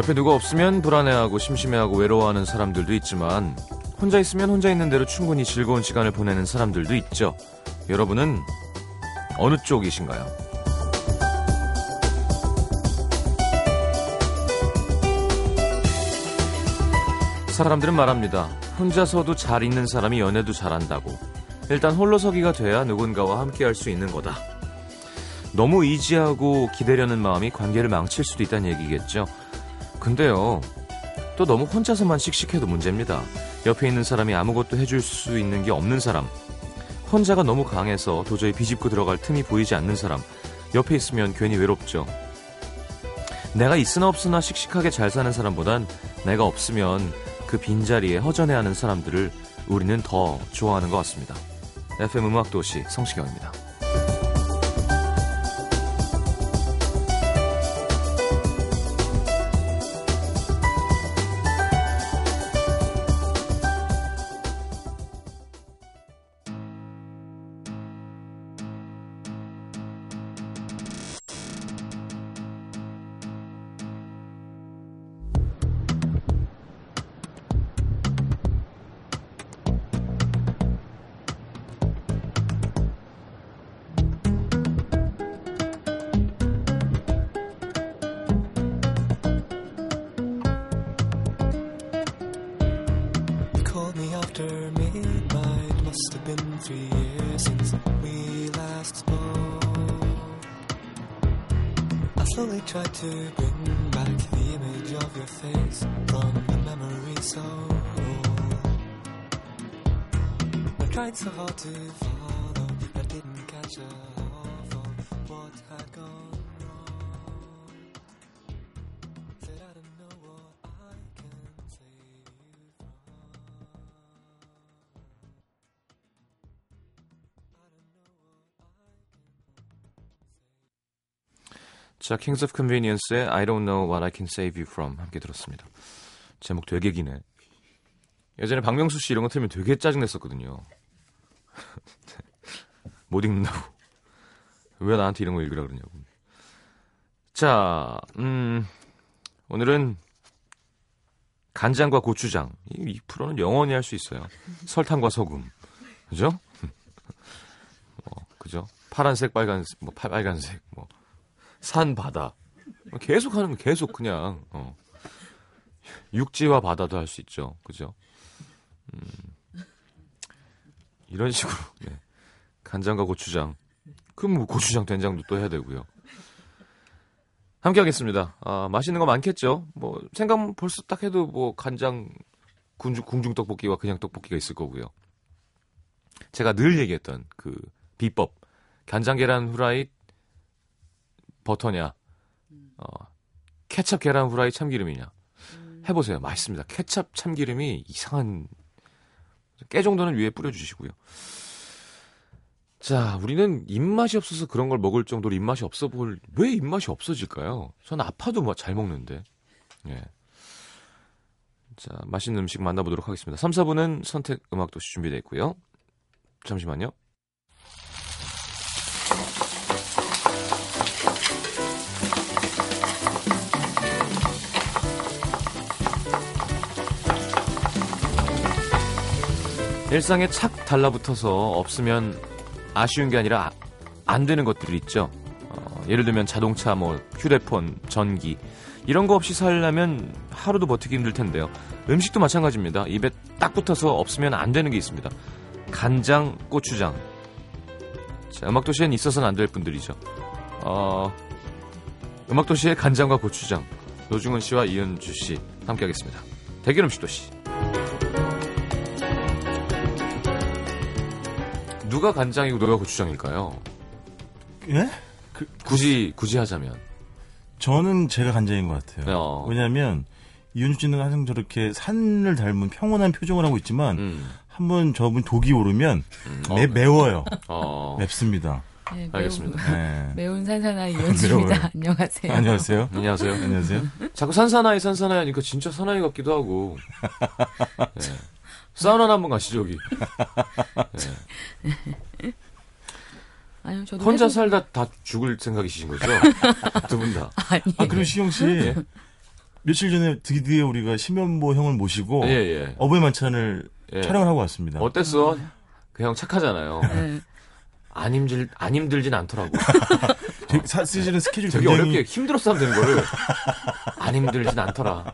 옆에 누가 없으면 불안해하고 심심해하고 외로워하는 사람들도 있지만 혼자 있으면 혼자 있는 대로 충분히 즐거운 시간을 보내는 사람들도 있죠. 여러분은 어느 쪽이신가요? 사람들은 말합니다. 혼자서도 잘 있는 사람이 연애도 잘한다고. 일단 홀로서기가 돼야 누군가와 함께 할 수 있는 거다. 너무 의지하고 기대려는 마음이 관계를 망칠 수도 있다는 얘기겠죠. 근데요, 또 너무 혼자서만 씩씩해도 문제입니다. 옆에 있는 사람이 아무것도 해줄 수 있는 게 없는 사람, 혼자가 너무 강해서 도저히 비집고 들어갈 틈이 보이지 않는 사람, 옆에 있으면 괜히 외롭죠. 내가 있으나 없으나 씩씩하게 잘 사는 사람보단 내가 없으면 그 빈자리에 허전해하는 사람들을 우리는 더 좋아하는 것 같습니다. FM 음악도시 성시경입니다. Tried to bring back the image of your face from the memory so old. I tried so hard to 자, Kings of Convenience의 I don't know what I can save you from 함께 들었습니다. 제목 되게 기네. 예전에 박명수 씨 이런 거 틀면 되게 짜증냈었거든요. 못 읽는다고. 왜 나한테 이런 거 읽으라 그러냐고. 자, 음, 오늘은 간장과 고추장. 이, 이 프로는 영원히 할 수 있어요. 설탕과 소금. 그죠? 뭐, 그죠? 파란색, 빨간색, 뭐, 파- 빨간색, 뭐. 산, 바다. 계속 하는 거 계속 그냥, 어. 육지와 바다도 할 수 있죠. 그죠? 음. 이런 식으로, 네. 간장과 고추장. 그럼 뭐 고추장, 된장도 또 해야 되고요. 함께 하겠습니다. 아, 맛있는 거 많겠죠? 뭐, 생각 벌써 딱 해도 뭐, 간장, 궁중, 궁중 떡볶이와 그냥 떡볶이가 있을 거고요. 제가 늘 얘기했던 그 비법. 간장 계란 후라이 버터냐, 어, 케찹 계란 후라이 참기름이냐. 해보세요. 맛있습니다. 케찹 참기름이 이상한 깨 정도는 위에 뿌려주시고요. 자, 우리는 입맛이 없어서 그런 걸 먹을 정도로 입맛이 없어 볼, 왜 입맛이 없어질까요? 전 아파도 뭐 잘 먹는데. 예. 자, 맛있는 음식 만나보도록 하겠습니다. 3, 4분은 선택 음악 도시 준비되어 있고요. 잠시만요. 일상에 착 달라붙어서 없으면 아쉬운 게 아니라 아- 안 되는 것들이 있죠. 어, 예를 들면 자동차, 뭐 휴대폰, 전기 이런 거 없이 살려면 하루도 버티기 힘들 텐데요. 음식도 마찬가지입니다. 입에 딱 붙어서 없으면 안 되는 게 있습니다. 간장, 고추장. 자, 음악도시엔 있어서는 안 될 분들이죠. 어, 음악도시의 간장과 고추장. 노중훈 씨와 이은주 씨 함께하겠습니다. 대결 음식 도시. 누가 간장이고 누가 고추장일까요? 예? 굳이 굳이 하자면. 저는 제가 간장인 것 같아요. 어. 왜냐하면 이윤주 씨는 항상 저렇게 산을 닮은 평온한 표정을 하고 있지만 음. 한번 저분 독이 오르면 어. 매, 매워요. 어. 맵습니다. 네, 매운, 알겠습니다. 네. 매운 산사나 이현수입니다. 안녕하세요. 안녕하세요. 안녕하세요. 안녕하세요. 자꾸 산사나이 산사나이 하니까 진짜 사나이 같기도 하고. 네. 사우나 한번 가시죠 여기. 아니요, 저도 혼자 해보- 살다 다 죽을 생각이신 거죠? 두 분 다. 아니. 아, 그럼 시영 씨. 예? 며칠 전에 드디어 우리가 심연보 형을 모시고 예, 예. 어버이 만찬을 예. 촬영을 하고 왔습니다. 어땠어? 그 형 착하잖아요. 네. 안 힘들 안 힘들진 않더라고. 되게 사- 사실은 스케줄 되게 굉장히 어렵게 힘들었어 하면 되는 거를 안 힘들진 않더라.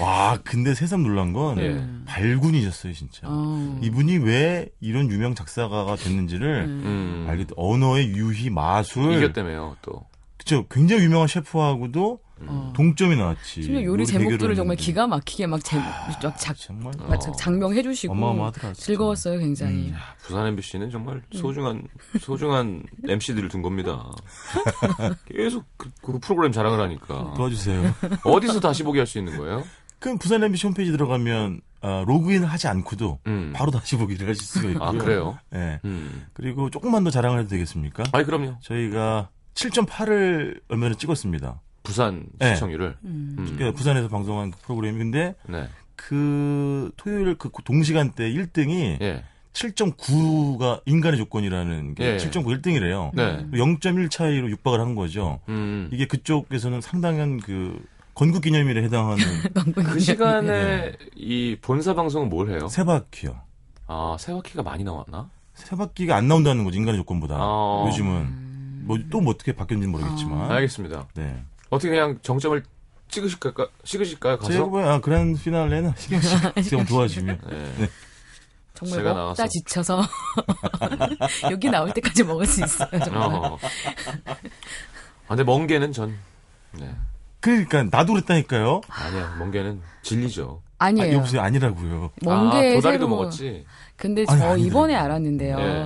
와 근데 새삼 놀란 건 예. 발군이셨어요 진짜. 어. 이분이 왜 이런 유명 작사가가 됐는지를 음. 알겠 언어의 유희 마술 이겼다며요 또. 그쵸 굉장히 유명한 셰프하고도 어. 동점이 나왔지. 심지어 요리 요리 제목들을 정말. 기가 막히게 막, 제, 막 작, 정말 막 작- 장명해 주시고 어마어마하더라. 진짜. 즐거웠어요 굉장히. 음. 부산 MBC는 정말 소중한 소중한 MC들을 둔 겁니다. 계속 그, 그 프로그램 자랑을 하니까 도와주세요. 어디서 다시 보기 할 수 있는 거예요? 그럼 부산 MBC 홈페이지 들어가면 아, 로그인 하지 않고도 음. 바로 다시 보기를 하실 수가 있고요. 아 그래요? 네. 음. 그리고 조금만 더 자랑을 해도 되겠습니까? 아니 그럼요. 저희가 7.8을 얼마 전에 찍었습니다. 부산 네. 시청률을. 음. 음. 그러니까 부산에서 방송한 그 프로그램이 근데 네. 그 토요일 그 동시간대 1등이 예. 7.9가 인간의 조건이라는 게 예. 7.9 1등이래요. 네. 0.1 차이로 육박을 한 거죠. 음. 이게 그쪽에서는 상당한 그 건국 기념일에 해당하는 그 시간에 이 본사 방송은 뭘 해요? 세 바퀴요. 아, 세 바퀴가 많이 나왔나? 세 바퀴가 안 나온다는 거죠 인간의 조건보다. 아. 요즘은 뭐또뭐 어떻게 바뀌었는지 모르겠지만. 알겠습니다. 네. 어떻게 그냥 정점을 찍으실까요? 찍으실까요? 가서? 제가 아, 그랜 피날레는 시경 씨가 좀 도와주면. 네. 정말 제가 먹다 나와서. 지쳐서 여기 나올 때까지 먹을 수 있어요 정말. 어. 아, 근데 멍게는 전, 네. 그러니까 나도 그랬다니까요. 아니야, 멍게는 진리죠. 아, 아니에요. 여보세요 아니라고요. 멍게 아, 도다리도 새로- 먹었지. 근데 아니, 저 아니래요. 이번에 알았는데요. 네.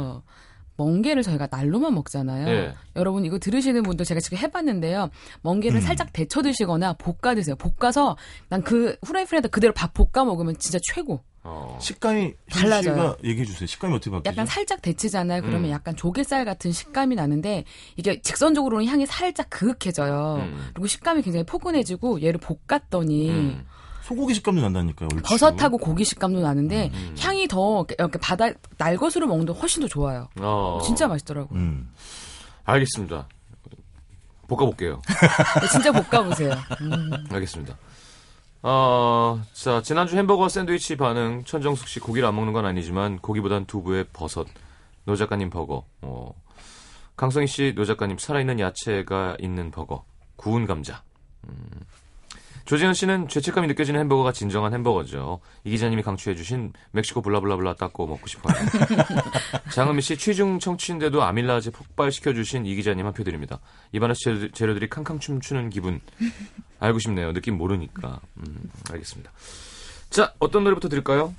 멍게를 저희가 날로만 먹잖아요. 예. 여러분 이거 들으시는 분들 제가 지금 해봤는데요. 음. 멍게를 살짝 데쳐 드시거나 볶아 드세요. 볶아서 난 그 후라이팬에다 그대로 밥 볶아 먹으면 진짜 최고. 어. 식감이 달라져요. 얘기해 주세요. 식감이 어떻게 바뀌죠? 약간 살짝 데치잖아요. 그러면 음. 약간 조개살 같은 식감이 나는데 이게 직선적으로는 향이 살짝 그윽해져요. 음. 그리고 식감이 굉장히 포근해지고 얘를 볶았더니 음. 소고기 식감도 난다니까요. 얼추. 버섯하고 고기 식감도 나는데 음. 향이 더 이렇게 바다 날것으로 먹는 데 훨씬 더 좋아요. 어. 진짜 맛있더라고요. 음. 알겠습니다. 볶아볼게요. 진짜 볶아보세요. 음. 알겠습니다. 어, 자, 지난주 햄버거 샌드위치 반응, 천정숙 씨 고기를 안 먹는 건 아니지만, 고기보단 두부에 버섯, 노 작가님 버거, 어, 강성희 씨, 노 작가님 살아있는 야채가 있는 버거, 구운 감자. 음. 조재현 씨는 죄책감이 느껴지는 햄버거가 진정한 햄버거죠. 이 기자님이 강추해주신 멕시코 blah blah blah 타코 먹고 싶어요. 장은미 씨 취중 청취인데도 아밀라제 폭발시켜주신 이 기자님 한 표 드립니다. 입안에서 재료- 재료들이 캉캉 춤추는 기분 알고 싶네요. 느낌 모르니까. 음, 알겠습니다. 자, 어떤 노래부터 들을까요?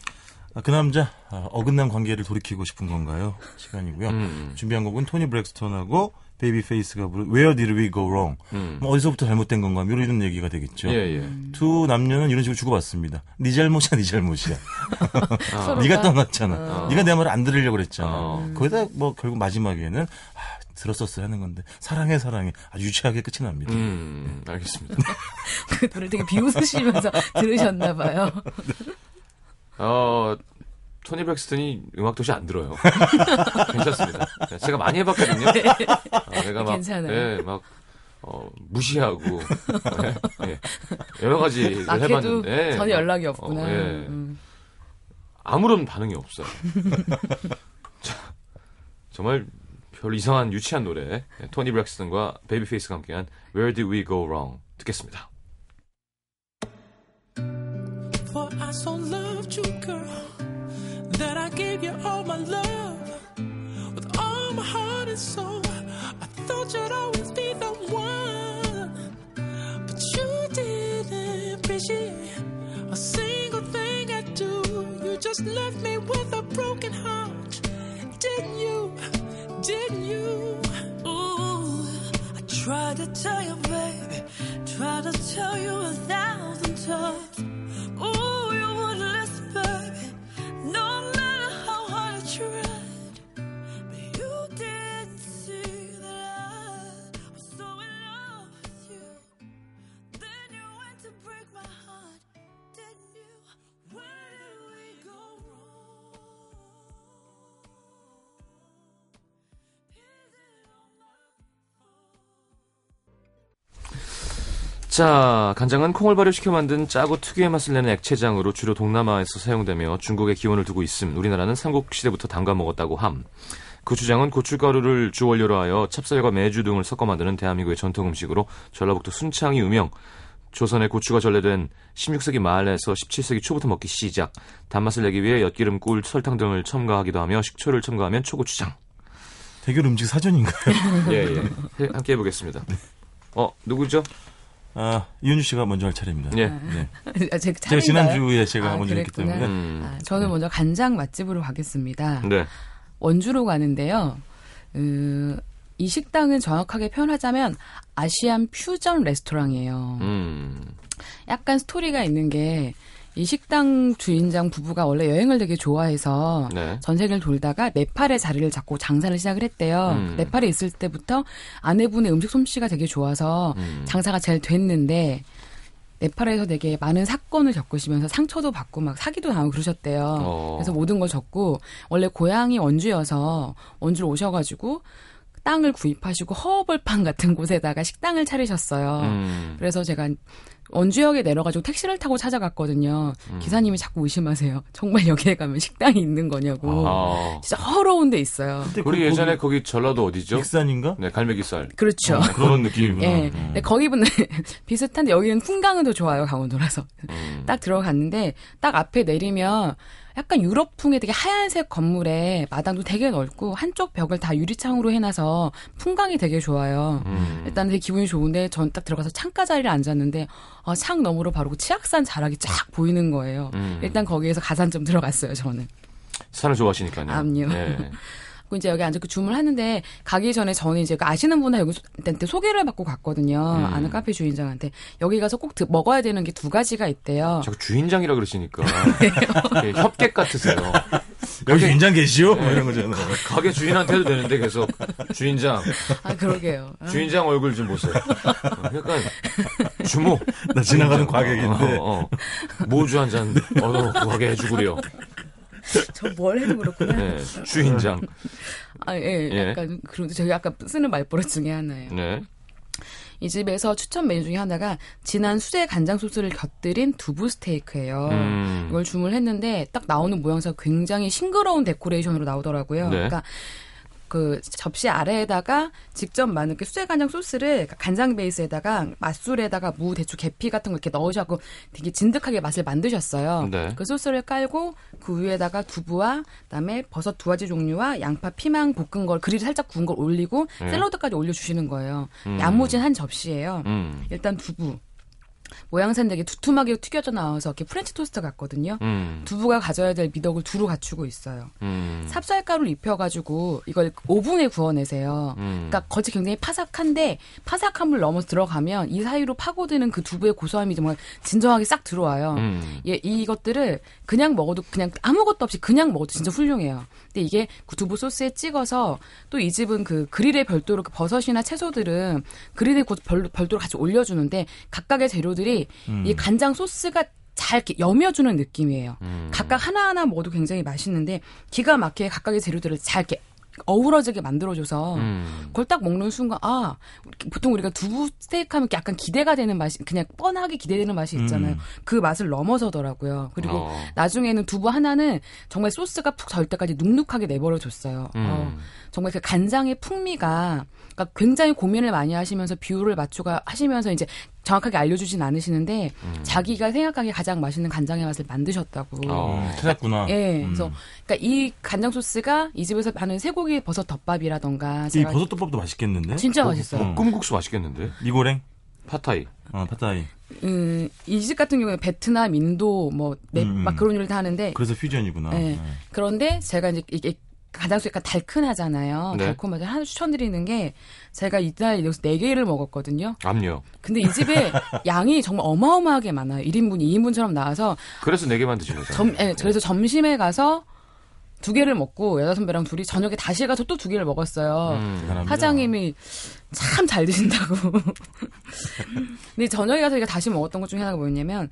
아, 그 남자 아, 어긋난 관계를 돌이키고 싶은 건가요? 시간이고요. 음, 준비한 곡은 토니 브렉스턴하고 베이비 페이스가 부른 Where Did We Go Wrong? 음. 뭐 어디서부터 잘못된 건가? 뭐 이런 얘기가 되겠죠. 예, 예. 두 남녀는 이런 식으로 주고받습니다. 네 잘못이야, 네 잘못이야. 아, 네가 떠났잖아. 어. 네가 내 말을 안 들으려고 그랬잖아. 어. 거기다 뭐 결국 마지막에는 아, 들었었어야 하는 건데 사랑해 사랑해 아주 유치하게 끝이 납니다. 음, 알겠습니다. 그 노래 되게 비웃으시면서 들으셨나 봐요. 어, 토니 브렉스턴이 음악 도시 안 들어요. 괜찮습니다. 제가 많이 해봤거든요. 아, 내가 막, 괜찮아요. 예, 막, 어, 무시하고, 예, 예. 여러 가지를 막 해도 해봤는데. 전혀 연락이 없구나. 어, 예. 음. 아무런 반응이 없어요. 자, 정말 별 이상한 유치한 노래 네, 토니 브렉스턴과 베이비 페이스가 함께한 Where Did We Go Wrong 듣겠습니다. For I so loved you, girl, that I gave you all my love with all my heart and soul. I thought you'd always be the one, but you didn't appreciate a single thing I do. You just left me with a broken heart, didn't you? Didn't you? Ooh, I tried to tell you, baby, tried to tell you a thousand times. Ooh, 자, 간장은 콩을 발효시켜 만든 짜고 특유의 맛을 내는 액체장으로 주로 동남아에서 사용되며 중국에 기원을 두고 있음. 우리나라는 삼국시대부터 담가 먹었다고 함. 고추장은 고춧가루를 주원료로 하여 찹쌀과 메주 등을 섞어 만드는 대한민국의 전통 음식으로 전라북도 순창이 유명. 조선의 고추가 전래된 16세기 말에서 17세기 초부터 먹기 시작. 단맛을 내기 위해 엿기름, 꿀, 설탕 등을 첨가하기도 하며 식초를 첨가하면 초고추장. 대결 음식 사전인가요? 예, 예. 해- 함께 해보겠습니다. 어, 누구죠? 아, 이현주 씨가 먼저 할 차례입니다. 예. 네. 아, 제 제가? 지난주에 제가 아, 먼저 했기 그랬구나. 때문에 음. 아, 저는 먼저 간장 맛집으로 가겠습니다. 네. 원주로 가는데요. 음, 이 식당은 정확하게 표현하자면 아시안 퓨전 레스토랑이에요. 음. 약간 스토리가 있는 게 이 식당 주인장 부부가 원래 여행을 되게 좋아해서 네. 전 세계를 돌다가 네팔에 자리를 잡고 장사를 시작을 했대요. 음. 네팔에 있을 때부터 아내분의 음식 솜씨가 되게 좋아서 음. 장사가 잘 됐는데 네팔에서 되게 많은 사건을 겪으시면서 상처도 받고 막 사기도 당하고 그러셨대요. 어. 그래서 모든 걸 적고 원래 고향이 원주여서 원주로 오셔가지고 땅을 구입하시고 허벌판 같은 곳에다가 식당을 차리셨어요. 음. 그래서 제가 원주역에 내려가지고 택시를 타고 찾아갔거든요. 음. 기사님이 자꾸 의심하세요. 정말 여기에 가면 식당이 있는 거냐고. 아. 진짜 허러운 데 있어요. 근데 우리 그- 예전에 거기 거기 전라도 어디죠? 익산인가? 네, 갈매기살. 그렇죠. 어, 그런 느낌이구나. 예. 음. 근데 거기는 비슷한데 여기는 풍광은 더 좋아요, 강원도라서. 음. 딱 들어갔는데 딱 앞에 내리면 약간 유럽풍의 되게 하얀색 건물에 마당도 되게 넓고 한쪽 벽을 다 유리창으로 해놔서 풍광이 되게 좋아요. 음. 일단 되게 기분이 좋은데 전 딱 들어가서 창가 자리를 앉았는데 어, 창 너머로 바로 그 치악산 자락이 쫙 보이는 거예요. 음. 일단 거기에서 가산점 들어갔어요, 저는. 산을 좋아하시니까요. 암요. 네. 그리고 이제 여기 앉아서 주문을 하는데 가기 전에 저는 이제 그 아시는 분한테 여기 소- 한테 소개를 받고 갔거든요. 음. 아는 카페 주인장한테 여기 가서 꼭 드- 먹어야 되는 게 두 가지가 있대요. 자꾸 주인장이라 그러시니까 네. 예, 협객 같으세요. 여기 인장 계시오? 네. 뭐 이런 거잖아. 가게 주인한테 해도 되는데 계속 주인장, 아 그러게요. 아, 주인장 얼굴 좀 보세요. 어, 약간 주모. 나 지나가는 주인장. 과객인데. 어, 어, 어. 모주 한 잔 얻어 구하게 해주구려. 저 뭘 해도 그렇구나. 네, 주인장. 아 예, 예. 약간 그리고 저희 아까 쓰는 말버릇 중에 하나예요. 네. 이 집에서 추천 메뉴 중에 하나가 진한 수제 간장 소스를 곁들인 두부 스테이크예요. 음. 이걸 주문을 했는데 딱 나오는 모양새가 굉장히 싱그러운 데코레이션으로 나오더라고요. 네. 그러니까 그 접시 아래에다가 직접 만든 그 수제 간장 소스를 간장 베이스에다가 맛술에다가 무, 대추, 계피 같은 거 이렇게 넣으셔고 되게 진득하게 맛을 만드셨어요. 네. 그 소스를 깔고 그 위에다가 두부와 그다음에 버섯 두 가지 종류와 양파, 피망 볶은 걸 그릴 살짝 구운 걸 올리고 네. 샐러드까지 올려주시는 거예요. 음. 야무진 한 접시예요. 음. 일단 두부 모양새는 되게 두툼하게 튀겨져 나와서 이렇게 프렌치 토스트 같거든요. 음. 두부가 가져야 될 미덕을 두루 갖추고 있어요. 음. 찹쌀가루를 입혀가지고 이걸 오븐에 구워내세요. 음. 그러니까 겉이 굉장히 파삭한데 파삭함을 넘어 들어가면 이 사이로 파고드는 그 두부의 고소함이 정말 진정하게 싹 들어와요. 음. 예, 이것들을 그냥 먹어도 그냥 아무것도 없이 그냥 먹어도 진짜 훌륭해요. 근데 이게 그 두부 소스에 찍어서 또 이 집은 그 그릴에 별도로 그 버섯이나 채소들은 그릴에 곧 별로, 별도로 같이 올려주는데 각각의 재료들 이이 간장 소스가 잘 이렇게 여며주는 느낌이에요. 음. 각각 하나하나 먹어도 굉장히 맛있는데 기가 막히게 각각의 재료들을 잘 이렇게 어우러지게 만들어줘서 음. 그걸 딱 먹는 순간 아 보통 우리가 두부 스테이크 하면 약간 기대가 되는 맛이 그냥 뻔하게 기대되는 맛이 있잖아요. 음. 그 맛을 넘어서더라고요. 그리고 어. 나중에는 두부 하나는 정말 소스가 푹 절 때까지 눅눅하게 내버려 줬어요. 음. 어, 정말 그 간장의 풍미가 그러니까 굉장히 고민을 많이 하시면서 비율을 맞추가 하시면서 이제 정확하게 알려주진 않으시는데 자기가 생각하기에 가장 맛있는 간장의 맛을 만드셨다고. 어. 음, 찾았구나. 예, 음. 그래서 그러니까 이 간장 소스가 이 집에서 하는 쇠고기 버섯 덮밥이라던가 이 제가 버섯 덮밥도 맛있겠는데? 진짜 맛있어요. 볶음국수 맛있겠는데? 미고랭? 팟타이. 어, 팟타이. 음, 이 집 같은 경우에 베트남, 인도 뭐 네, 음, 음. 막 그런 요리를 다 하는데 그래서 퓨전이구나. 네. 네. 그런데 제가 이제 이게 간장소 약간 달큰하잖아요. 네. 달콤하게 하나 추천드리는 게 제가 이날 여기서 네 개를 먹었거든요. 압력. 근데 이 집에 양이 정말 어마어마하게 많아요. 1인분, 2인분처럼 나와서 그래서 네 개만 드신 거죠. 점, 예, 그래서 점심에 가서 두 개를 먹고 여자 선배랑 둘이 저녁에 다시 가서 또 두 개를 먹었어요. 음. 사장님이 참 잘 드신다고. 근데 저녁에 가서 제가 다시 먹었던 것 중에 하나가 뭐였냐면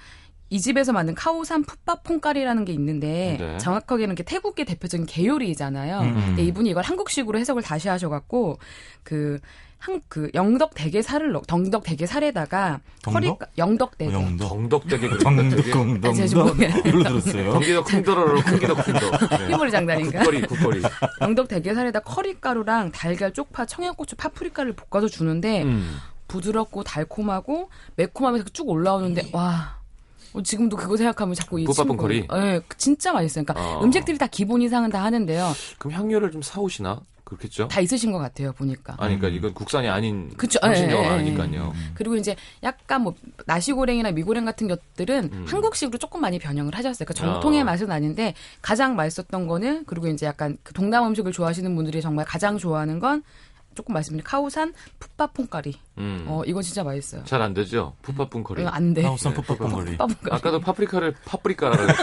이 집에서 만든 카오산 풋밥 퐁까리라는 게 있는데 네. 정확하게는 게 태국의 대표적인 게요리잖아요. 음. 근데 이분이 이걸 한국식으로 해석을 다시 하셔갖고 그 한그 영덕 대게 살을 넣 덩덕 대게 살에다가 커리 덩덕? 영덕 대게 영덕. 정덕되게 정덕. 아, 제가 지금 보면. 이걸로 들었어요. 경기도 쿵더러로 쿵기도 쿵더. 네. 피부리 장난인가? 국거리 국거리. 영덕 대게 살에다 커리가루랑 달걀, 쪽파, 청양고추, 파프리카를 볶아서 주는데 음. 부드럽고 달콤하고 매콤하면서 쭉 올라오는데 와. 어, 지금도 그거 생각하면 자꾸 이 친구- 커리? 예, 진짜 맛있어요. 그러니까 어. 음식들이 다 기본 이상은 다 하는데요. 그럼 향료를 좀 사오시나? 그렇겠죠? 다 있으신 것 같아요, 보니까. 아니, 그러니까 이건 국산이 아닌 그쵸, 향신료가 예, 예, 예. 아니니까요. 그리고 이제 약간 뭐 나시고랭이나 미고랭 같은 것들은 음. 한국식으로 조금 많많이 변형을 하셨어요. 그러니까 정통의 아. 맛은 아닌데 가장 맛있었던 거는 그리고 이제 약간 그 동남 음식을 좋아하시는 분들이 정말 가장 좋아하는 건 조금 말씀드린 카오산 풋바퐁가리. 음. 어 이거 진짜 맛있어요. 잘 안 되죠? 커리. 이거 안 돼. 카오산 풋풋퐁거리. 풋바퐁가리. 아까도 파프리카를 파프리카라고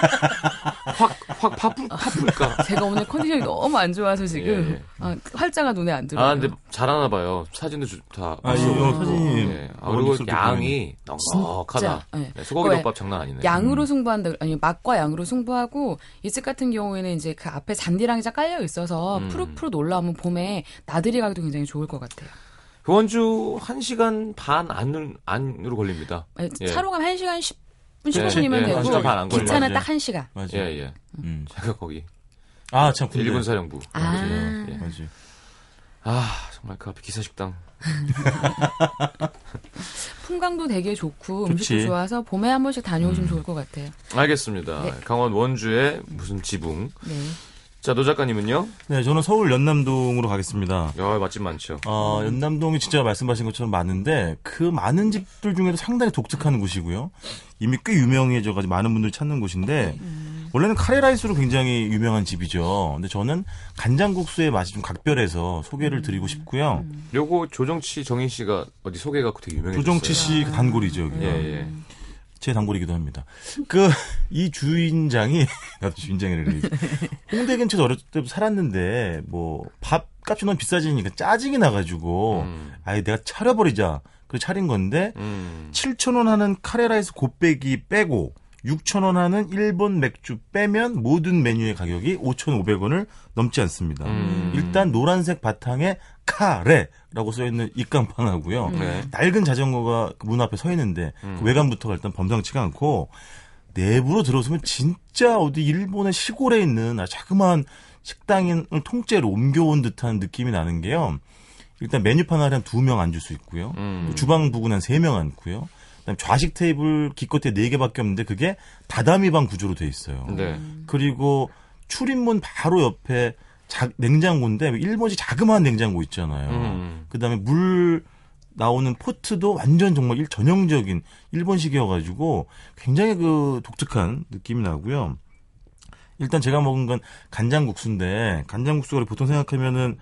확, 확 파프, 파프리카. 제가 오늘 컨디션이 너무 안 좋아서 지금 예, 예. 아, 활자가 눈에 안 들어요. 아, 근데 잘하나 봐요. 사진도 주, 다. 아. 이거 사진이 예. 아, 그리고 양이 넉넉하다. 진짜, 예. 네, 소고기 덮밥 장난 아니네. 양으로 승부한다 아니 맛과 양으로 승부하고 이 집 같은 경우에는 이제 그 앞에 잔디랑이 쫙 깔려 있어서 음. 푸릇푸릇 올라오면 봄에 나들이 가기도 굉장히 좋을 것 같아요. 원주 1시간 반 안으로, 안으로 걸립니다. 예. 차로 가면 1시간 10 분, 예, 15분이면 예, 되고. 기차는 맞아요. 딱 1시간. 맞아요. 예, 예. 음. 제가 거기. 아, 참, 군대. 일본 사령부. 아. 맞아요. 예. 맞아요. 아, 정말 그 앞에 기사식당. 풍광도 되게 좋고 좋지. 음식도 좋아서 봄에 한 번씩 다녀오시면 좋을 것 같아요. 알겠습니다. 네. 강원 원주의 무슨 지붕. 네. 자, 노 작가님은요? 네, 저는 서울 연남동으로 가겠습니다. 야, 맛집 많죠. 어, 연남동이 진짜 말씀하신 것처럼 많은데 그 많은 집들 중에도 상당히 독특한 곳이고요. 이미 꽤 유명해져가지고 많은 분들이 찾는 곳인데 원래는 카레라이스로 굉장히 유명한 집이죠. 근데 저는 간장국수의 맛이 좀 각별해서 소개를 드리고 싶고요. 요거 조정치 정인 씨가 어디 소개해갖고 되게 유명해졌어요. 조정치 씨 단골이죠. 여기가. 예, 예. 제 단골이기도 합니다. 그 이 주인장이 나도 주인장이라. 홍대 근처에 어렸을 때부터 살았는데 뭐 밥값이 너무 비싸지니까 짜증이 나가지고 음. 아예 내가 차려버리자. 그래 차린 건데 음. 7,000원 하는 카레라이스 곱빼기 빼고 6,000원 하는 일본 맥주 빼면 모든 메뉴의 가격이 5,500원을 넘지 않습니다. 음. 일단 노란색 바탕에 카레라고 써있는 입간판하고요. 네. 낡은 자전거가 그문 앞에 서 있는데 음. 그 외관부터가 일단 범상치가 않고 내부로 들어서면 진짜 어디 일본의 시골에 있는 자그마한 식당을 통째로 옮겨온 듯한 느낌이 나는 게요. 일단 메뉴판 아래 한두 명 앉을 수 있고요. 음. 주방 부근 한세 명 앉고요. 그다음 좌식 테이블 기껏해 네 개밖에 없는데 그게 다다미 방 구조로 돼 있어요. 네. 그리고 출입문 바로 옆에 자- 냉장고인데 일본식 자그마한 냉장고 있잖아요. 음. 그다음에 물 나오는 포트도 완전 정말 일 전형적인 일본식이어가지고 굉장히 그 독특한 느낌이 나고요. 일단 제가 먹은 건 간장국수인데 간장국수가 우리 보통 생각하면은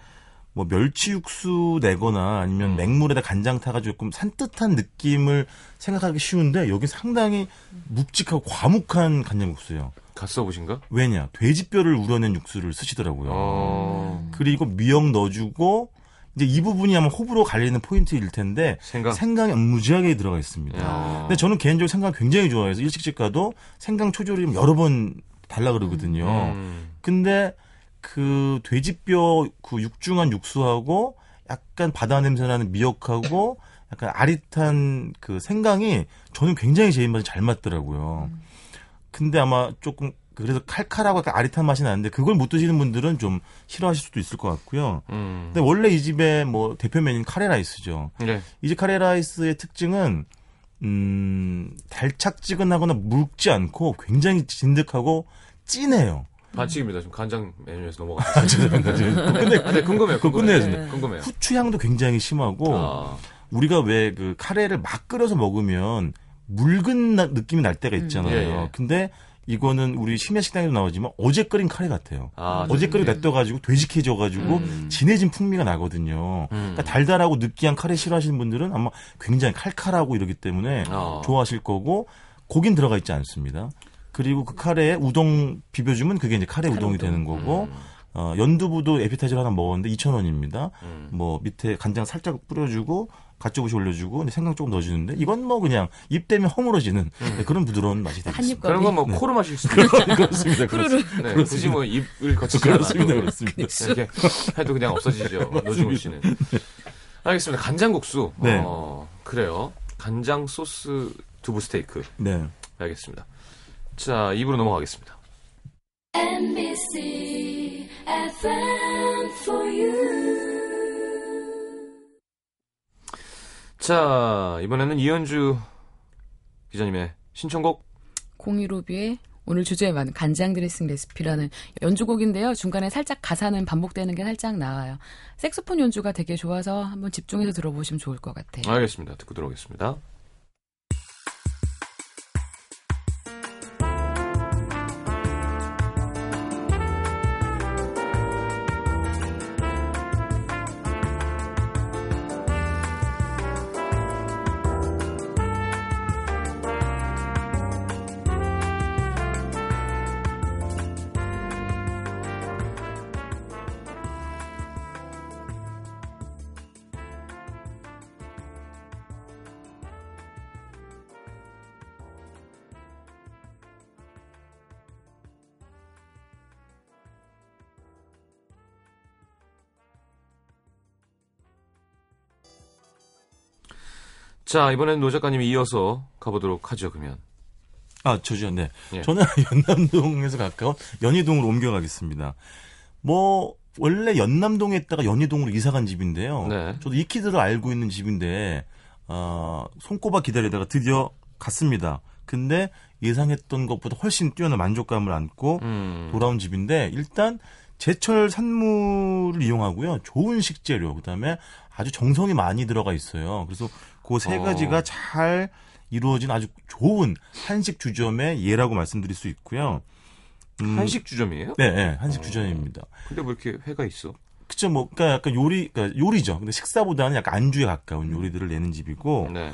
뭐 멸치 육수 내거나 아니면 음. 맹물에다 간장 타가지고 조금 산뜻한 느낌을 생각하기 쉬운데 여기 상당히 묵직하고 과묵한 간장국수예요. 갔어보신가? 왜냐 돼지뼈를 우려낸 육수를 쓰시더라고요. 어. 그리고 미역 넣어주고 이제 이 부분이 아마 호불호 갈리는 포인트일 텐데 생강. 생강이 무지하게 들어가 있습니다. 야. 근데 저는 개인적으로 생강 굉장히 좋아해서 일식집 가도 생강 초조림 여러 번 달라 그러거든요. 음. 근데 그 돼지뼈 그 육중한 육수하고 약간 바다 냄새 나는 미역하고 약간 아릿한 그 생강이 저는 굉장히 제 입맛에 잘 맞더라고요. 근데 아마 조금 그래서 칼칼하고 약간 아릿한 맛이 나는데 그걸 못 드시는 분들은 좀 싫어하실 수도 있을 것 같고요. 음. 근데 원래 이 집의 뭐 대표 메뉴는 카레라이스죠. 네. 이집 카레라이스의 특징은 음 달착지근하거나 묽지 않고 굉장히 진득하고 진해요. 반칙입니다. 지금 간장 메뉴에서 넘어갔어요. 근데, 근데 궁금해요. 그거 궁금해요. 끝내야지. 네. 궁금해요. 후추 향도 굉장히 심하고 아, 우리가 왜 그 카레를 막 끓여서 먹으면 묽은 나- 느낌이 날 때가 있잖아요. 예, 예. 근데 이거는 우리 심야 식당에도 나오지만 어제 끓인 카레 같아요. 아, 어제 끓이 네. 냅둬가지고 되직해져가지고 음. 진해진 풍미가 나거든요. 음. 그러니까 달달하고 느끼한 카레 싫어하시는 분들은 아마 굉장히 칼칼하고 이러기 때문에 아. 좋아하실 거고 고긴 들어가 있지 않습니다. 그리고 그 카레에 우동 비벼주면 그게 이제 카레 우동이 우동. 되는 거고 음. 어, 연두부도 에피타이저 하나 먹었는데 2,000원입니다. 음. 뭐 밑에 간장 살짝 뿌려주고 갓조부시 올려주고 생강 조금 넣어주는데 이건 뭐 그냥 입 대면 허물어지는 네, 그런 부드러운 맛이 되겠습니다. 한입 그런 건뭐 네. 코로 마실 수도 있죠. 그렇습니다. 후루룩. 네, 굳이 뭐 입을 거치지 그렇습니다. 않아도 그렇습니다. 이렇게 해도 그냥 없어지죠. 노중훈 씨는. 알겠습니다. 간장국수. 네. 어, 그래요. 간장 소스 두부 스테이크. 네. 알겠습니다. 자, 입으로 넘어가겠습니다. NBC FM for you. 자, 이번에는 이현주 기자님의 신청곡. 공이로비의 오늘 주제에 맞는 간장 드레싱 레시피라는 연주곡인데요. 중간에 살짝 가사는 반복되는 게 살짝 나와요. 색소폰 연주가 되게 좋아서 한번 집중해서 들어보시면 좋을 것 같아요. 알겠습니다. 듣고 들어오겠습니다. 자, 이번엔 노 작가님이 이어서 가보도록 하죠, 그러면. 아, 저죠. 네. 예. 저는 연남동에서 가까운 연희동으로 옮겨가겠습니다. 뭐 원래 연남동에 있다가 연희동으로 이사 간 집인데요. 네. 저도 익히들을 알고 있는 집인데 어, 손꼽아 기다리다가 드디어 갔습니다. 근데 예상했던 것보다 훨씬 뛰어난 만족감을 안고 음. 돌아온 집인데 일단 제철 산물을 이용하고요. 좋은 식재료, 그 다음에 아주 정성이 많이 들어가 있어요. 그래서 그세 어. 가지가 잘 이루어진 아주 좋은 한식 주점의 예라고 말씀드릴 수 있고요. 음, 한식 주점이에요? 네, 네, 한식 주점입니다. 근데 뭐 이렇게 회가 있어? 그쵸, 뭐, 그니까 약간 요리, 그러니까 요리죠. 근데 식사보다는 약간 안주에 가까운 요리들을 내는 집이고, 네.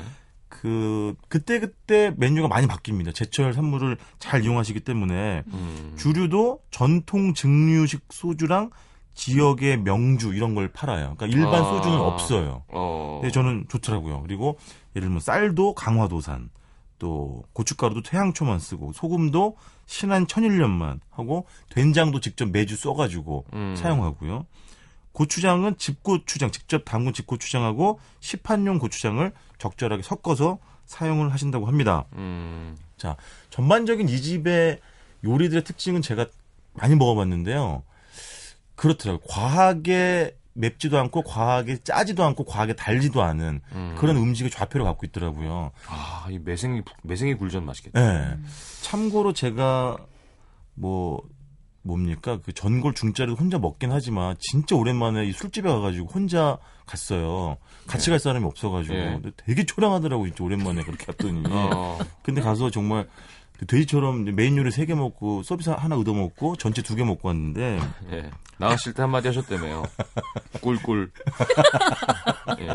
그, 그때 그때 메뉴가 많이 바뀝니다. 제철 산물을 잘 이용하시기 때문에, 음. 주류도 전통 증류식 소주랑 지역의 명주 이런 걸 팔아요. 그러니까 일반 아. 소주는 없어요. 어. 근데 저는 좋더라고요. 그리고 예를 들면 쌀도 강화도산, 또 고춧가루도 태양초만 쓰고 소금도 신한 천일년만 하고 된장도 직접 매주 써가지고 음. 사용하고요. 고추장은 집고추장 직접 담근 집고추장하고 시판용 고추장을 적절하게 섞어서 사용을 하신다고 합니다. 음. 자, 전반적인 이 집의 요리들의 특징은 제가 많이 먹어봤는데요. 그렇더라고요. 과하게 맵지도 않고, 과하게 짜지도 않고, 과하게 달지도 않은 음. 그런 음식의 좌표를 갖고 있더라고요. 아, 이 매생이, 매생이 굴전 맛있겠다. 예. 참고로 제가 뭐, 뭡니까? 그 전골 중짜를 혼자 먹긴 하지만, 진짜 오랜만에 이 술집에 가가지고 혼자 갔어요. 같이 갈 사람이 없어가지고. 예. 근데 되게 초량하더라고, 진짜 오랜만에 그렇게 갔더니. 어. 근데 가서 정말 그 돼지처럼 메인 요리 세 개 먹고 서비스 하나 얻어 먹고 전체 두 개 먹고 왔는데 예. 나가실 때 한마디 하셨다며요. 꿀꿀. 예.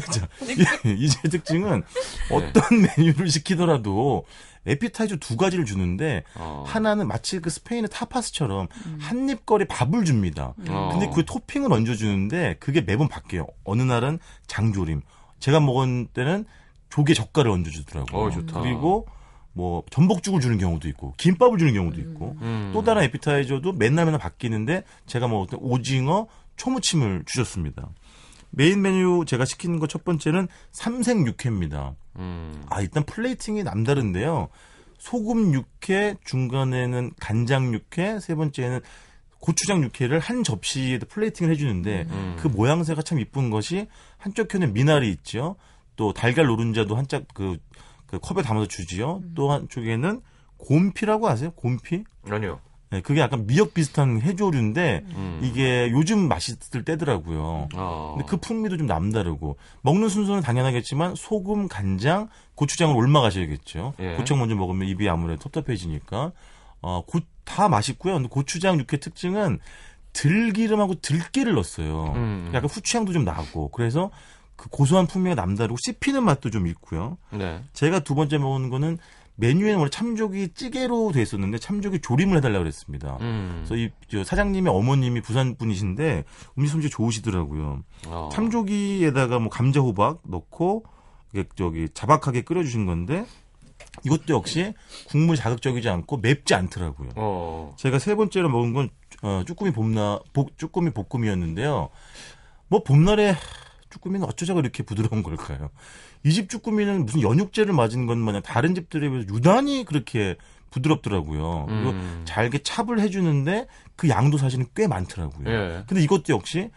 자, 이- 이제 특징은 어떤 메뉴를 시키더라도 에피타이저 두 가지를 주는데 어. 하나는 마치 그 스페인의 타파스처럼 한 입거리 밥을 줍니다. 어. 근데 그 토핑을 얹어 주는데 그게 매번 바뀌어요. 어느 날은 장조림. 제가 먹은 때는 조개 젓갈을 얹어 주더라고요. 어, 좋다. 그리고 뭐 전복죽을 주는 경우도 있고 김밥을 주는 경우도 있고 음. 또 다른 에피타이저도 맨날 맨날 바뀌는데 제가 먹을 때 오징어 초무침을 주셨습니다. 메인 메뉴 제가 시키는 거 첫 번째는 삼색 육회입니다. 음. 아 일단 plating이 남다른데요. 소금 육회, 중간에는 간장 육회, 세 번째는 고추장 육회를 한 접시에 plating을 해주는데 음. 그 모양새가 참 이쁜 것이 한쪽 편에 미나리 있죠. 또 달걀 노른자도 한짝 그, 그 컵에 담아서 주지요. 또 한쪽에는 곰피라고 아세요? 곰피? 아니요. 네, 그게 약간 미역 비슷한 해조류인데 음. 이게 요즘 맛있을 때더라고요. 어. 근데 그 풍미도 좀 남다르고 먹는 순서는 당연하겠지만 소금, 간장, 고추장을 올마가셔야겠죠. 예. 고추장 먼저 먹으면 입이 아무래도 텁텁해지니까 어, 고, 다 맛있고요. 근데 고추장 육회 특징은 들기름하고 들깨를 넣었어요. 음. 약간 후추향도 좀 나고 그래서 그 고소한 풍미가 남다르고 씹히는 맛도 좀 있고요. 네. 제가 두 번째 먹은 거는 메뉴에는 원래 참조기 찌개로 돼 있었는데 참조기 조림을 해달라고 그랬습니다. 음. 그래서 이저 사장님의 어머님이 부산 분이신데 음식 솜씨 좋으시더라고요. 어. 참조기에다가 뭐 감자 호박 넣고 저기 자박하게 끓여주신 건데 이것도 역시 국물이 자극적이지 않고 맵지 않더라고요. 어. 제가 세 번째로 먹은 건 어, 쭈꾸미 봄나 복, 쭈꾸미 볶음이었는데요. 뭐 봄날에 쭈꾸미는 어쩌자고 이렇게 부드러운 걸까요? 이 집 쭈꾸미는 무슨 연육제를 맞은 것 마냥 다른 집들에 비해서 유난히 그렇게 부드럽더라고요. 그리고 음. 잘게 찹을 해주는데 그 양도 사실은 꽤 많더라고요. 예. 근데 이것도 역시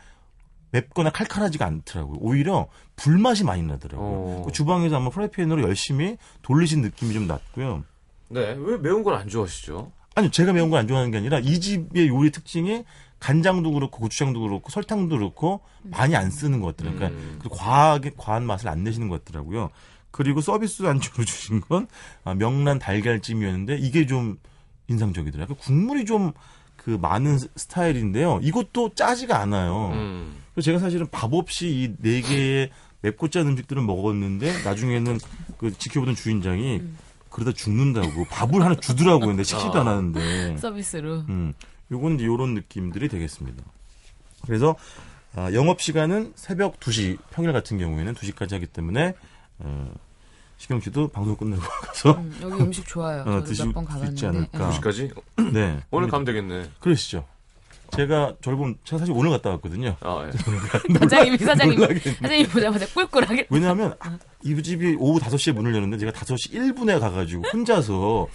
맵거나 칼칼하지가 않더라고요. 오히려 불맛이 많이 나더라고요. 어. 그 주방에서 아마 프라이팬으로 열심히 돌리신 느낌이 좀 났고요. 네. 왜 매운 걸 안 좋아하시죠? 아니 제가 매운 거안 좋아하는 게 아니라 이 집의 요리 특징이 간장도 그렇고 고추장도 그렇고 설탕도 그렇고 많이 안 쓰는 것 같더라고요. 그러니까 음. 그 과하게 과한 맛을 안 내시는 것 같더라고요. 그리고 서비스 안주로 주신 건 아, 명란 달걀찜이었는데 이게 좀 인상적이더라고요. 국물이 좀 그 많은 스- 스타일인데요. 이것도 짜지가 않아요. 음. 그래서 제가 사실은 밥 없이 이 네 개의 맵고 짠 음식들을 먹었는데 나중에는 그 지켜보던 주인장이 그러다 죽는다고 밥을 하나 주더라고요. 근데 식지도 아. 않았는데. 서비스로. 음, 요건 요런 느낌들이 되겠습니다. 그래서 아, 영업 시간은 새벽 2시, 평일 같은 경우에는 2시까지 하기 때문에 어, 시경 씨도 방송 끝내고 가서 음, 여기 음식 좋아요. 어, 가봤는데. 있지 않을까. 예. 2시까지? 네 오늘 가면 되겠네. 그러시죠. 제가 보면 제가 사실 오늘 갔다 왔거든요. 아, 예. 사장님 놀라겠네. 사장님 보자마자 꿀꿀하게 왜냐하면 아, 이 집이 오후 5시에 문을 여는데 제가 5시 1분에 가가지고 혼자서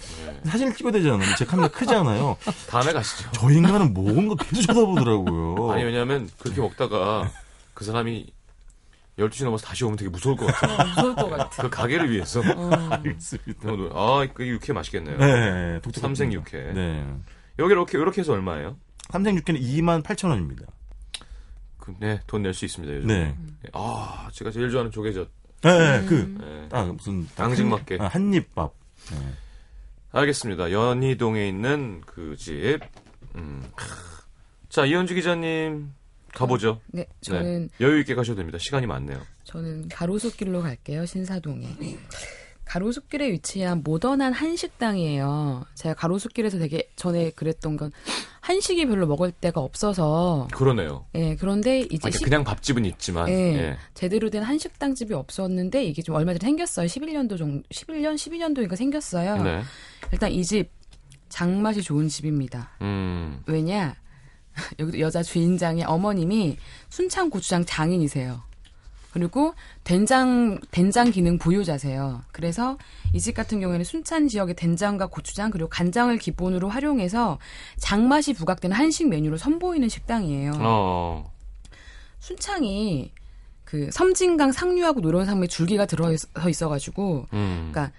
사진을 찍어야 되잖아요. 제 카메라 크잖아요. 다음에 가시죠. 저 인간은 뭔가 계속 쳐다보더라고요. 아니, 왜냐면 그렇게 먹다가 그 사람이 12시 넘어서 다시 오면 되게 무서울 것 같아요. 무서울 것 같아. 그 가게를 위해서. 어. 알겠습니다. 아, 그 육회 맛있겠네요. 네, 독특합니다. 삼색 육회. 네. 여기 이렇게, 이렇게 해서 얼마예요? 삼색 육회는 2만 8천 원입니다. 그, 네, 돈 낼 수 있습니다, 요즘. 네. 아, 제가 제일 좋아하는 조개젓. 네, 그, 네. 딱 무슨. 한, 아, 한입밥. 알겠습니다. 연희동에 있는 그 집. 음. 자, 이현주 기자님 가보죠. 네, 저는 네. 여유 있게 가셔도 됩니다. 시간이 많네요. 저는 가로수길로 갈게요. 신사동에. 가로수길에 위치한 모던한 한식당이에요. 제가 가로수길에서 되게 전에 그랬던 건 한식이 별로 먹을 데가 없어서 그러네요. 예, 그런데 이제 아, 그러니까 시- 그냥 밥집은 있지만. 예, 예. 제대로 된 한식당 집이 없었는데 이게 좀 얼마 전에 생겼어요. 11년도 정도 11년 12년도인가 생겼어요. 네. 일단 이 집 장맛이 좋은 집입니다. 음. 왜냐? 여기 여자 주인장의 어머님이 순창 고추장 장인이세요. 그리고 된장 된장 기능 보유자세요. 그래서 이 집 같은 경우에는 순찬 지역의 된장과 고추장 그리고 간장을 기본으로 활용해서 장맛이 부각되는 한식 메뉴를 선보이는 식당이에요. 어. 순창이 그 섬진강 상류하고 노련산맥 줄기가 들어 있어가지고 음. 그러니까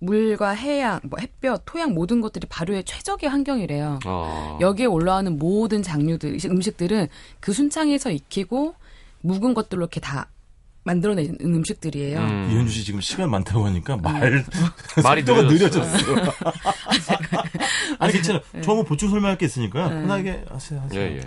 물과 해양, 뭐 햇볕, 토양 모든 것들이 발효의 최적의 환경이래요. 어. 여기에 올라오는 모든 장류들, 음식들은 그 순창에서 익히고 묵은 것들로 이렇게 다 만들어낸 음식들이에요. 음. 이현주 씨 지금 시간 많다고 하니까 말, 말이 속도가 느려졌어. 느려졌어. 아니, 괜찮아. 저뭐 보충 설명할 게 있으니까 편하게 하세요. 하세요. 예, 예.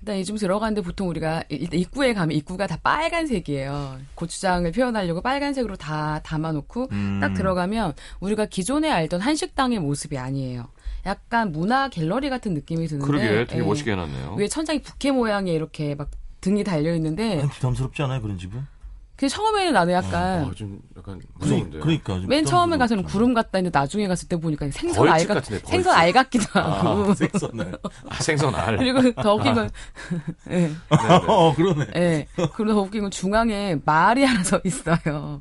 일단 이쯤 들어가는데 보통 우리가 일단 입구에 가면 입구가 다 빨간색이에요. 고추장을 표현하려고 빨간색으로 다 담아놓고 음. 딱 들어가면 우리가 기존에 알던 한식당의 모습이 아니에요. 약간 문화 갤러리 같은 느낌이 드는데 그러게 되게 예. 멋있게 해놨네요. 위에 천장이 부케 모양의 이렇게 막 등이 달려 있는데 부담스럽지 않아요, 그런 집은? 그 처음에는 나는 약간 아, 좀 약간 무서운데요. 그러니까. 좀맨 처음에 가서는. 구름 같다 했는데 나중에 갔을 때 보니까 생선 벌집 알 같은데, 같 벌집. 생선 알 같기도 하고 아. 아, 생선 알. 그리고 더 웃긴 건 예. 네, 네. 어, 그러네. 예. 그리고 더 웃긴 건 중앙에 말이 하나 서 있어요.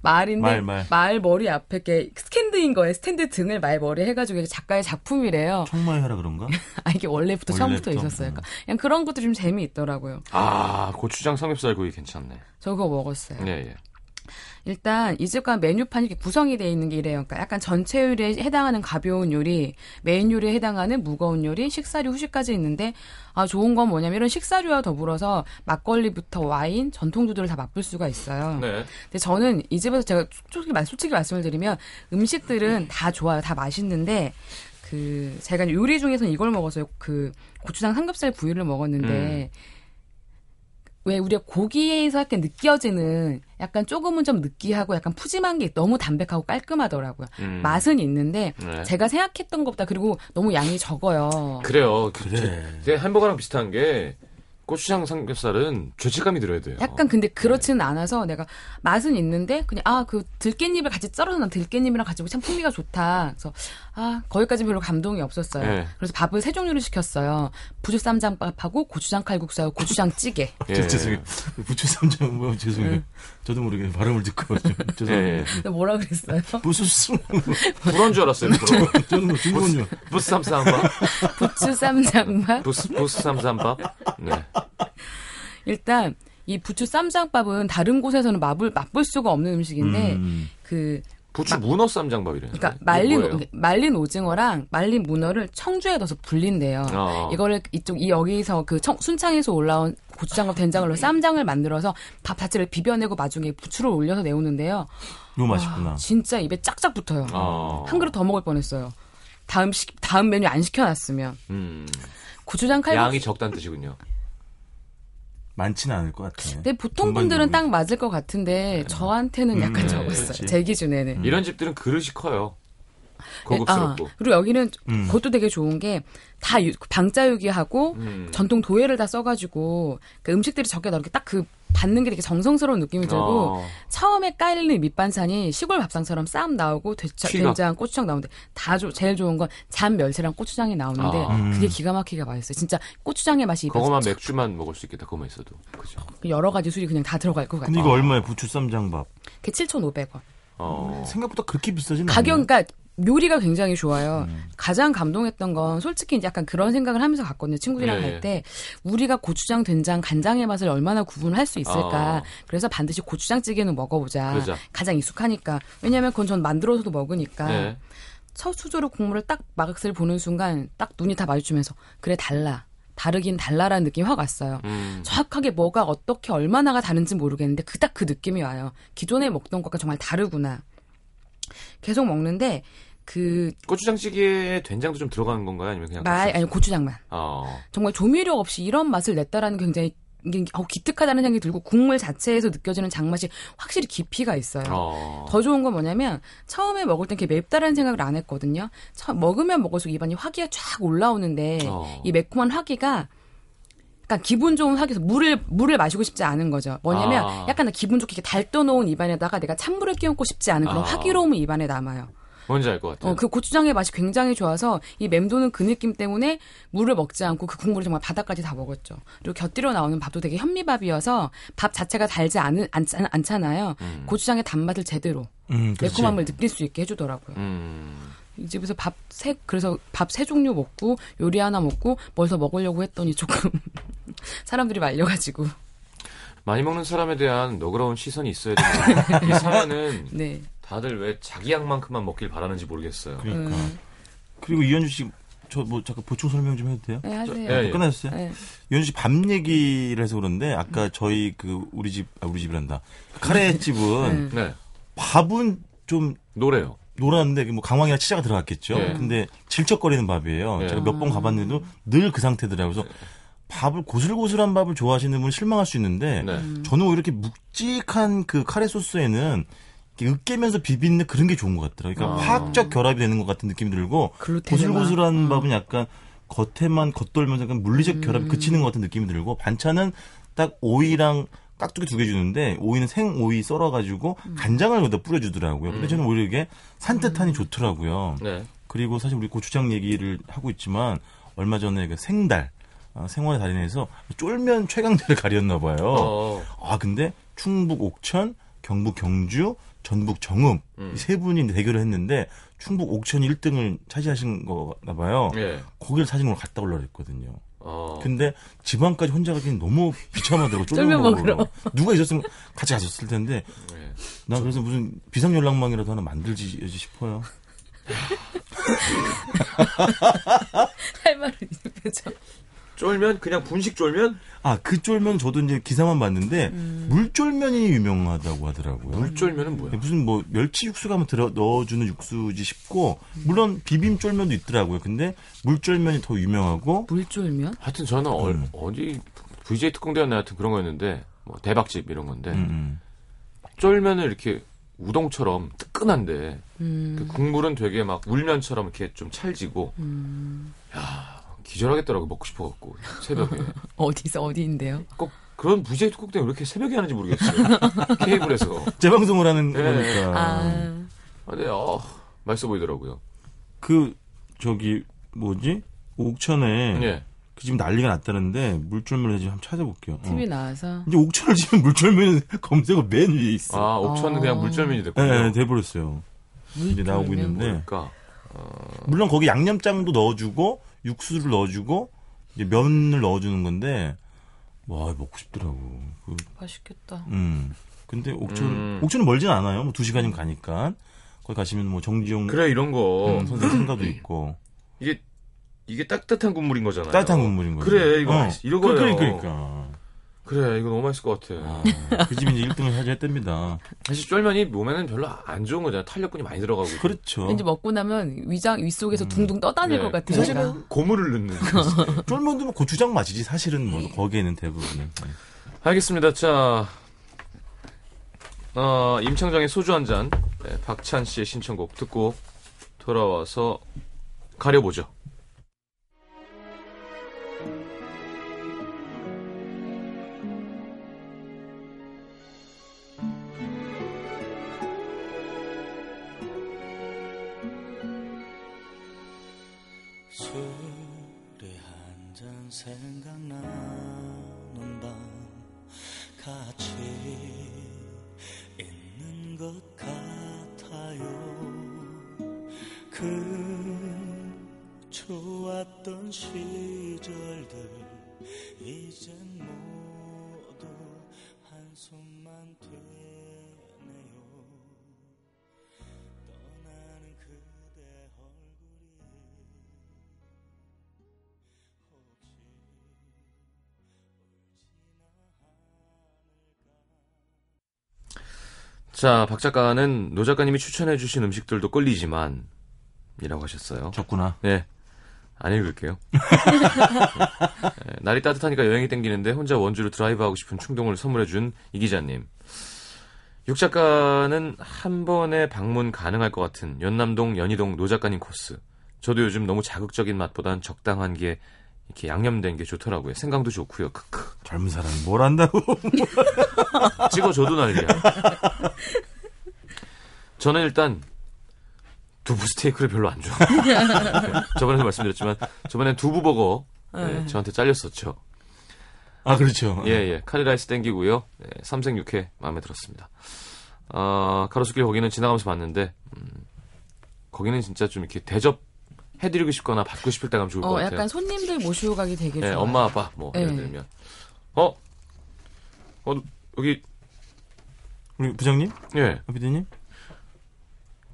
말인데 말, 말. 머리 앞에 이렇게 스탠드인 거예요. 스탠드 등을 말 머리 해가지고 이게 작가의 작품이래요. 청마의 하라 그런가? 아 이게 원래부터 처음부터 원래부터? 있었어요. 그러니까 그냥 그런 것도 좀 재미있더라고요. 아, 고추장 삼겹살 구이 괜찮네. 저 그거 먹었어요. 예, 예. 일단 이 집과 메뉴판이 이렇게 구성이 되어 있는 게 이래요. 그러니까 약간 전체 요리에 해당하는 가벼운 요리, 메인 요리에 해당하는 무거운 요리, 식사류, 후식까지 있는데 아 좋은 건 뭐냐면 이런 식사류와 더불어서 막걸리부터 와인, 전통주들을 다 맛볼 수가 있어요. 네. 근데 저는 이 집에서 제가 솔직히, 말- 솔직히 말씀을 드리면 음식들은 다 좋아요. 다 맛있는데 그 제가 요리 중에서는 이걸 먹었어요. 그 고추장 삼겹살 구이를 먹었는데 왜 우리가 고기에서 약간 느껴지는 약간 조금은 좀 느끼하고 약간 푸짐한 게 너무 담백하고 깔끔하더라고요. 음. 맛은 있는데 네. 제가 생각했던 것보다 그리고 너무 양이 적어요. 그래요. 그래. 제 햄버거랑 비슷한 게 고추장 삼겹살은 죄책감이 들어야 돼요. 약간 근데 그렇지는 않아서 내가 맛은 있는데 그냥 아 그 들깻잎을 같이 썰어서 난 들깻잎이랑 같이 참 풍미가 좋다. 그래서 아 거기까지 별로 감동이 없었어요. 네. 그래서 밥을 세 종류를 시켰어요. 부추 쌈장밥하고 고추장 칼국수하고 고추장 찌개. 예. 저, 죄송해요. 부추 삼장 뭐 죄송해요. 저도 모르게 발음을 듣고 예. 근데 뭐라 그랬어요? 부수스 불어인 줄 알았어요. 불어. 저는 뭐 중국인 줄. 부스삼삼밥. 부추 쌈장밥. 부스 부스삼삼밥. 네. 일단 이 부추 쌈장밥은 다른 곳에서는 맛을 맛볼 수가 없는 음식인데 음. 그 부추 문어 쌈장밥이래요. 그러니까 말린 말린 오징어랑 말린 문어를 청주에 넣어서 불린대요. 어. 이거를 이쪽 이 여기서 그 청- 순창에서 올라온 고추장과 된장을 넣어 쌈장을 만들어서 밥 자체를 비벼내고 나중에 부추를 올려서 내오는데요. 너무 맛있구나. 진짜 입에 짝짝 붙어요. 어. 한 그릇 더 먹을 뻔했어요. 다음 시, 다음 메뉴 안 시켜놨으면 음. 고추장 칼국수. 양이 적다는 뜻이군요. 많지는 않을 것 같아. 근데 보통 분들은 딱 맞을 것 같은데 저한테는 약간 음, 적었어요. 그렇지. 제 기준에는. 이런 집들은 그릇이 커요. 아, 고급스럽고. 그리고 여기는 음. 그것도 되게 좋은 게 다 방자유기하고 음. 전통 도예를 다 써가지고 그 음식들이 적게 나오게 딱 그 받는 게 되게 정성스러운 느낌이 들고 어. 처음에 깔리는 밑반찬이 시골 밥상처럼 쌈 나오고 튀가. 된장, 고추장 나오는데 다 조- 제일 좋은 건 잔 멸치랑 고추장이 나오는데 아. 음. 그게 기가 막히게 맛있어요. 진짜 고추장의 맛이 그거만 쫙 맥주만 먹을 수 있겠다. 그거만 있어도. 그죠. 여러 가지 술이 그냥 다 들어갈 것 같아요. 근데 이거 얼마에 부추 쌈장밥? 그게 7,500원. 어. 생각보다 그렇게 비싸진 않네. 가격, 그러니까 요리가 굉장히 좋아요. 음. 가장 감동했던 건 솔직히 약간 그런 생각을 하면서 갔거든요. 친구들이랑 예, 갈 예. 때 우리가 고추장, 된장, 간장의 맛을 얼마나 구분할 수 있을까. 어. 그래서 반드시 고추장찌개는 먹어보자. 그러자. 가장 익숙하니까. 왜냐면 그건 전 만들어서도 먹으니까. 네. 첫 수저로 국물을 딱 맛을 보는 순간 딱 눈이 다 마주치면서 그래 달라. 다르긴 달라라는 느낌이 확 왔어요. 음. 정확하게 뭐가 어떻게 얼마나가 다른지 모르겠는데 그닥 그 느낌이 와요. 기존에 먹던 것과 정말 다르구나. 계속 먹는데 그 고추장찌개에 된장도 좀 들어가는 건가요? 아니면 그냥 말 아니 고추장만 어. 정말 조미료 없이 이런 맛을 냈다라는 게 굉장히 어, 기특하다는 생각이 들고 국물 자체에서 느껴지는 장맛이 확실히 깊이가 있어요. 어. 더 좋은 건 뭐냐면 처음에 먹을 땐 이렇게 맵다라는 생각을 안 했거든요. 처- 먹으면 먹을수록 입안이 화기가 쫙 올라오는데 어. 이 매콤한 화기가 약간 기분 좋은 화기에서 물을 물을 마시고 싶지 않은 거죠. 뭐냐면 아. 약간 기분 좋게 달떠놓은 입안에다가 내가 찬물을 끼얹고 싶지 않은 그런 아. 화기로움이 입안에 남아요. 뭔지 알 것 같아요. 어, 그 고추장의 맛이 굉장히 좋아서 이 맴도는 그 느낌 때문에 물을 먹지 않고 그 국물을 정말 바닥까지 다 먹었죠. 그리고 곁들여 나오는 밥도 되게 현미밥이어서 밥 자체가 달지 않은, 않, 않잖아요. 음. 고추장의 단맛을 제대로 음. 매콤함을 느낄 수 있게 해주더라고요. 음. 이 집에서 밥 세, 그래서 밥 세 종류 먹고 요리 하나 먹고 뭘더 먹으려고 했더니 조금 사람들이 말려가지고. 많이 먹는 사람에 대한 너그러운 시선이 있어야 되는데 이 사연은 네. 다들 왜 자기 양만큼만 먹길 바라는지 모르겠어요. 그러니까. 음. 그리고 이현주 씨, 저 뭐 잠깐 보충 설명 좀 해도 돼요? 네, 하세요. 예, 예. 끝났어요? 네. 이현주 씨밥 얘기를 해서 그런데 아까 저희 그 우리 집, 아, 우리 집이란다. 카레 집은 네. 네. 밥은 좀 노래요. 노랗는데 뭐 강황이나 치자가 들어갔겠죠. 예. 근데 질척거리는 밥이에요. 예. 제가 몇 번 가봤는데도 늘 그 상태더라고요. 그래서 밥을 고슬고슬한 밥을 좋아하시는 분은 실망할 수 있는데 네. 저는 오히려 이렇게 묵직한 그 카레 소스에는 으깨면서 비비는 그런 게 좋은 것 같더라고요. 그러니까 아. 화학적 결합이 되는 것 같은 느낌이 들고 고슬고슬한 밥은 약간 겉에만 겉돌면서 약간 물리적 결합이 그치는 것 같은 느낌이 들고 반찬은 딱 오이랑 깍두기 두 개 주는데 오이는 생 오이 썰어가지고 간장을 거기다 뿌려주더라고요. 근데 저는 오히려 이게 산뜻하니 좋더라고요. 네. 그리고 사실 우리 고추장 얘기를 하고 있지만 얼마 전에 그 생달 어, 생활의 달인에서 쫄면 최강자를 가렸나 봐요. 어. 아 근데 충북 옥천, 경북 경주, 전북 정읍 음. 이세 분이 대결을 했는데 충북 옥천이 1등을 차지하신 거나 봐요. 예. 거기를 사진으로 갔다 올라 그랬거든요. 어. 근데 지방까지 혼자 가기는 너무 비참하더라고. 쫄면 먹으러. 누가 있었으면 같이 갔었을 텐데 예. 난 그래서 무슨 비상 연락망이라도 하나 만들지 싶어요. 할 말은 있죠. 쫄면 그냥 분식 쫄면? 아, 그 쫄면 저도 이제 기사만 봤는데 물쫄면이 유명하다고 하더라고요. 물쫄면은 뭐야? 무슨 뭐 멸치 육수가 한번 들어 넣어주는 육수지 싶고 물론 비빔 쫄면도 있더라고요. 근데 물쫄면이 더 유명하고 물쫄면? 하여튼 저는 얼- 음. 어디 VJ 특공대였나 하여튼 그런 거였는데 뭐 대박집 이런 건데 음, 쫄면을 이렇게 우동처럼 뜨끈한데 음. 그 국물은 되게 막 울면처럼 이렇게 좀 찰지고 음. 야 기절하겠더라고 먹고 싶어갖고 새벽에 어디서 어디인데요? 꼭 그런 VJ 특곡 때문에 왜 이렇게 새벽에 하는지 모르겠어요. 케이블에서. 재방송을 하는 네. 거니까. 아, 아, 네, 어, 맛있어 보이더라고요. 그 저기 뭐지 옥천에 예. 그 지금 난리가 났다는데 물쫄면 지금 한번 찾아볼게요. 어. TV 나와서 이제 옥천을 지금 물쫄면 검색어 맨 위에 있어. 아, 옥천은 어. 그냥 물절면이 됐군요. 네, 돼버렸어요. 이제 나오고. 있는데 그러니까 물론 거기 양념장도 넣어주고 육수를 넣어주고 이제 면을 넣어주는 건데 와 먹고 싶더라고. 그, 맛있겠다. 음. 근데 옥천 음. 옥천은 멀진 않아요. 뭐 두 시간이면 가니까 거기 가시면 뭐 정지용 그래 이런 거 음, 선생 생가도 있고 이게 이게 따뜻한 국물인 거잖아요. 따뜻한 국물인 거죠. 그래 이거 맛있- 이런 그래, 거예요. 그러니까. 그래 이거 너무 맛있을 것 같아. 아, 그 집이 이제 1등을 차지했답니다. 사실 쫄면이 몸에는 별로 안 좋은 거잖아요. 탄력근이 많이 들어가고. 그렇죠. 왠지 먹고 나면 위장 윗속에서 둥둥 떠다닐 네. 것 같으니까. 사실은 고물을 넣는. 쫄면도 뭐 고추장 맛이지 사실은 뭐 거기에는 대부분은. 네. 알겠습니다. 자, 어, 임창정의 소주 한 잔, 네, 박찬 씨의 신청곡 듣고 돌아와서 가려보죠. 생각나는 밤 같이 있는 것 같아요. 그 좋았던 시절들 이젠 모두 한숨만 되 자, 박 작가는 노 작가님이 추천해주신 음식들도 끌리지만, 이라고 하셨어요. 좋구나. 네. 안 읽을게요. 네, 날이 따뜻하니까 여행이 땡기는데 혼자 원주로 드라이브하고 싶은 충동을 선물해준 이 기자님. 육 작가는 한 번에 방문 가능할 것 같은 연남동, 연희동 노 작가님 코스. 저도 요즘 너무 자극적인 맛보단 적당한 게 이렇게 양념된 게 좋더라고요. 생강도 좋고요. 크크. 젊은 사람이 뭘 안다고. 찍어줘도 난리야. 저는 일단 두부 스테이크를 별로 안 좋아해요. 저번에도 말씀드렸지만 저번엔 두부 버거 네, 저한테 잘렸었죠. 아 그렇죠. 예, 예. 카리라이스 땡기고요. 네, 삼색육회 마음에 들었습니다. 아, 가로수길 거기는 지나가면서 봤는데 음, 거기는 진짜 좀 이렇게 대접 해드리고 싶거나 받고 싶을 때 가면 좋을 것 어, 같아요. 약간 손님들 모시고 가기 되게 예, 좋아요. 엄마 아빠 뭐 예를 네. 들면 어, 어 여기 우리 부장님, 예 피디님.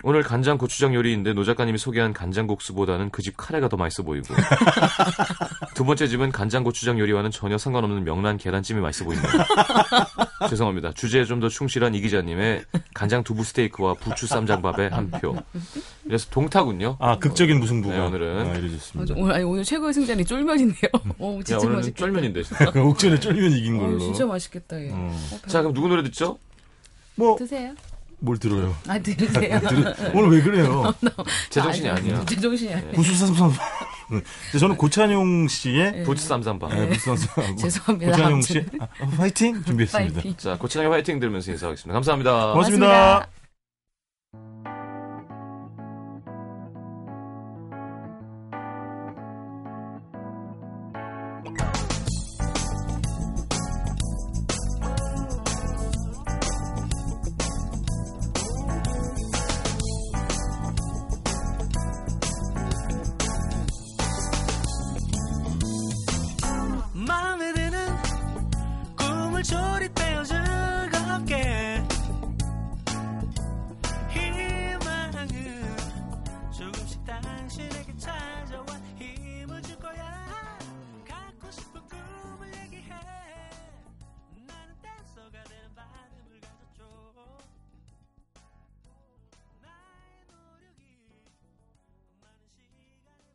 오늘 간장 고추장 요리인데 노 작가님이 소개한 간장국수보다는 그 집 카레가 더 맛있어 보이고 두 번째 집은 간장 고추장 요리와는 전혀 상관없는 명란 계란찜이 맛있어 보인다. 죄송합니다. 주제에 좀 더 충실한 이 기자님의 간장 두부 스테이크와 부추 쌈장밥에 한 표. 그래서 동타군요. 아 극적인 무승부가 네, 오늘은. 아, 어, 이루어졌습니다. 저 오늘, 아니, 오늘 최고의 승자는 쫄면인데요. 오, 야, 진짜 오늘은 맛있겠다. 쫄면인데. 진짜. 그 옥천에 쫄면 이긴 걸로. 어, 진짜 맛있겠다, 얘. 어. 어, 자 그럼 누구 노래 듣죠? 뭐 드세요. 뭘 들어요? 아, 들으세요. 오늘 왜 그래요? 제 정신이 아니야. 제 정신이 아니야. 부수삼삼. 저는 고찬용 씨의 부추 쌈장밥. 네, 부수삼삼. 죄송합니다. 고찬용. 씨 아, 파이팅 준비했습니다. 파이팅. 자 고추장의 화이팅 들으면서 인사하겠습니다. 감사합니다. 고맙습니다. 고맙습니다.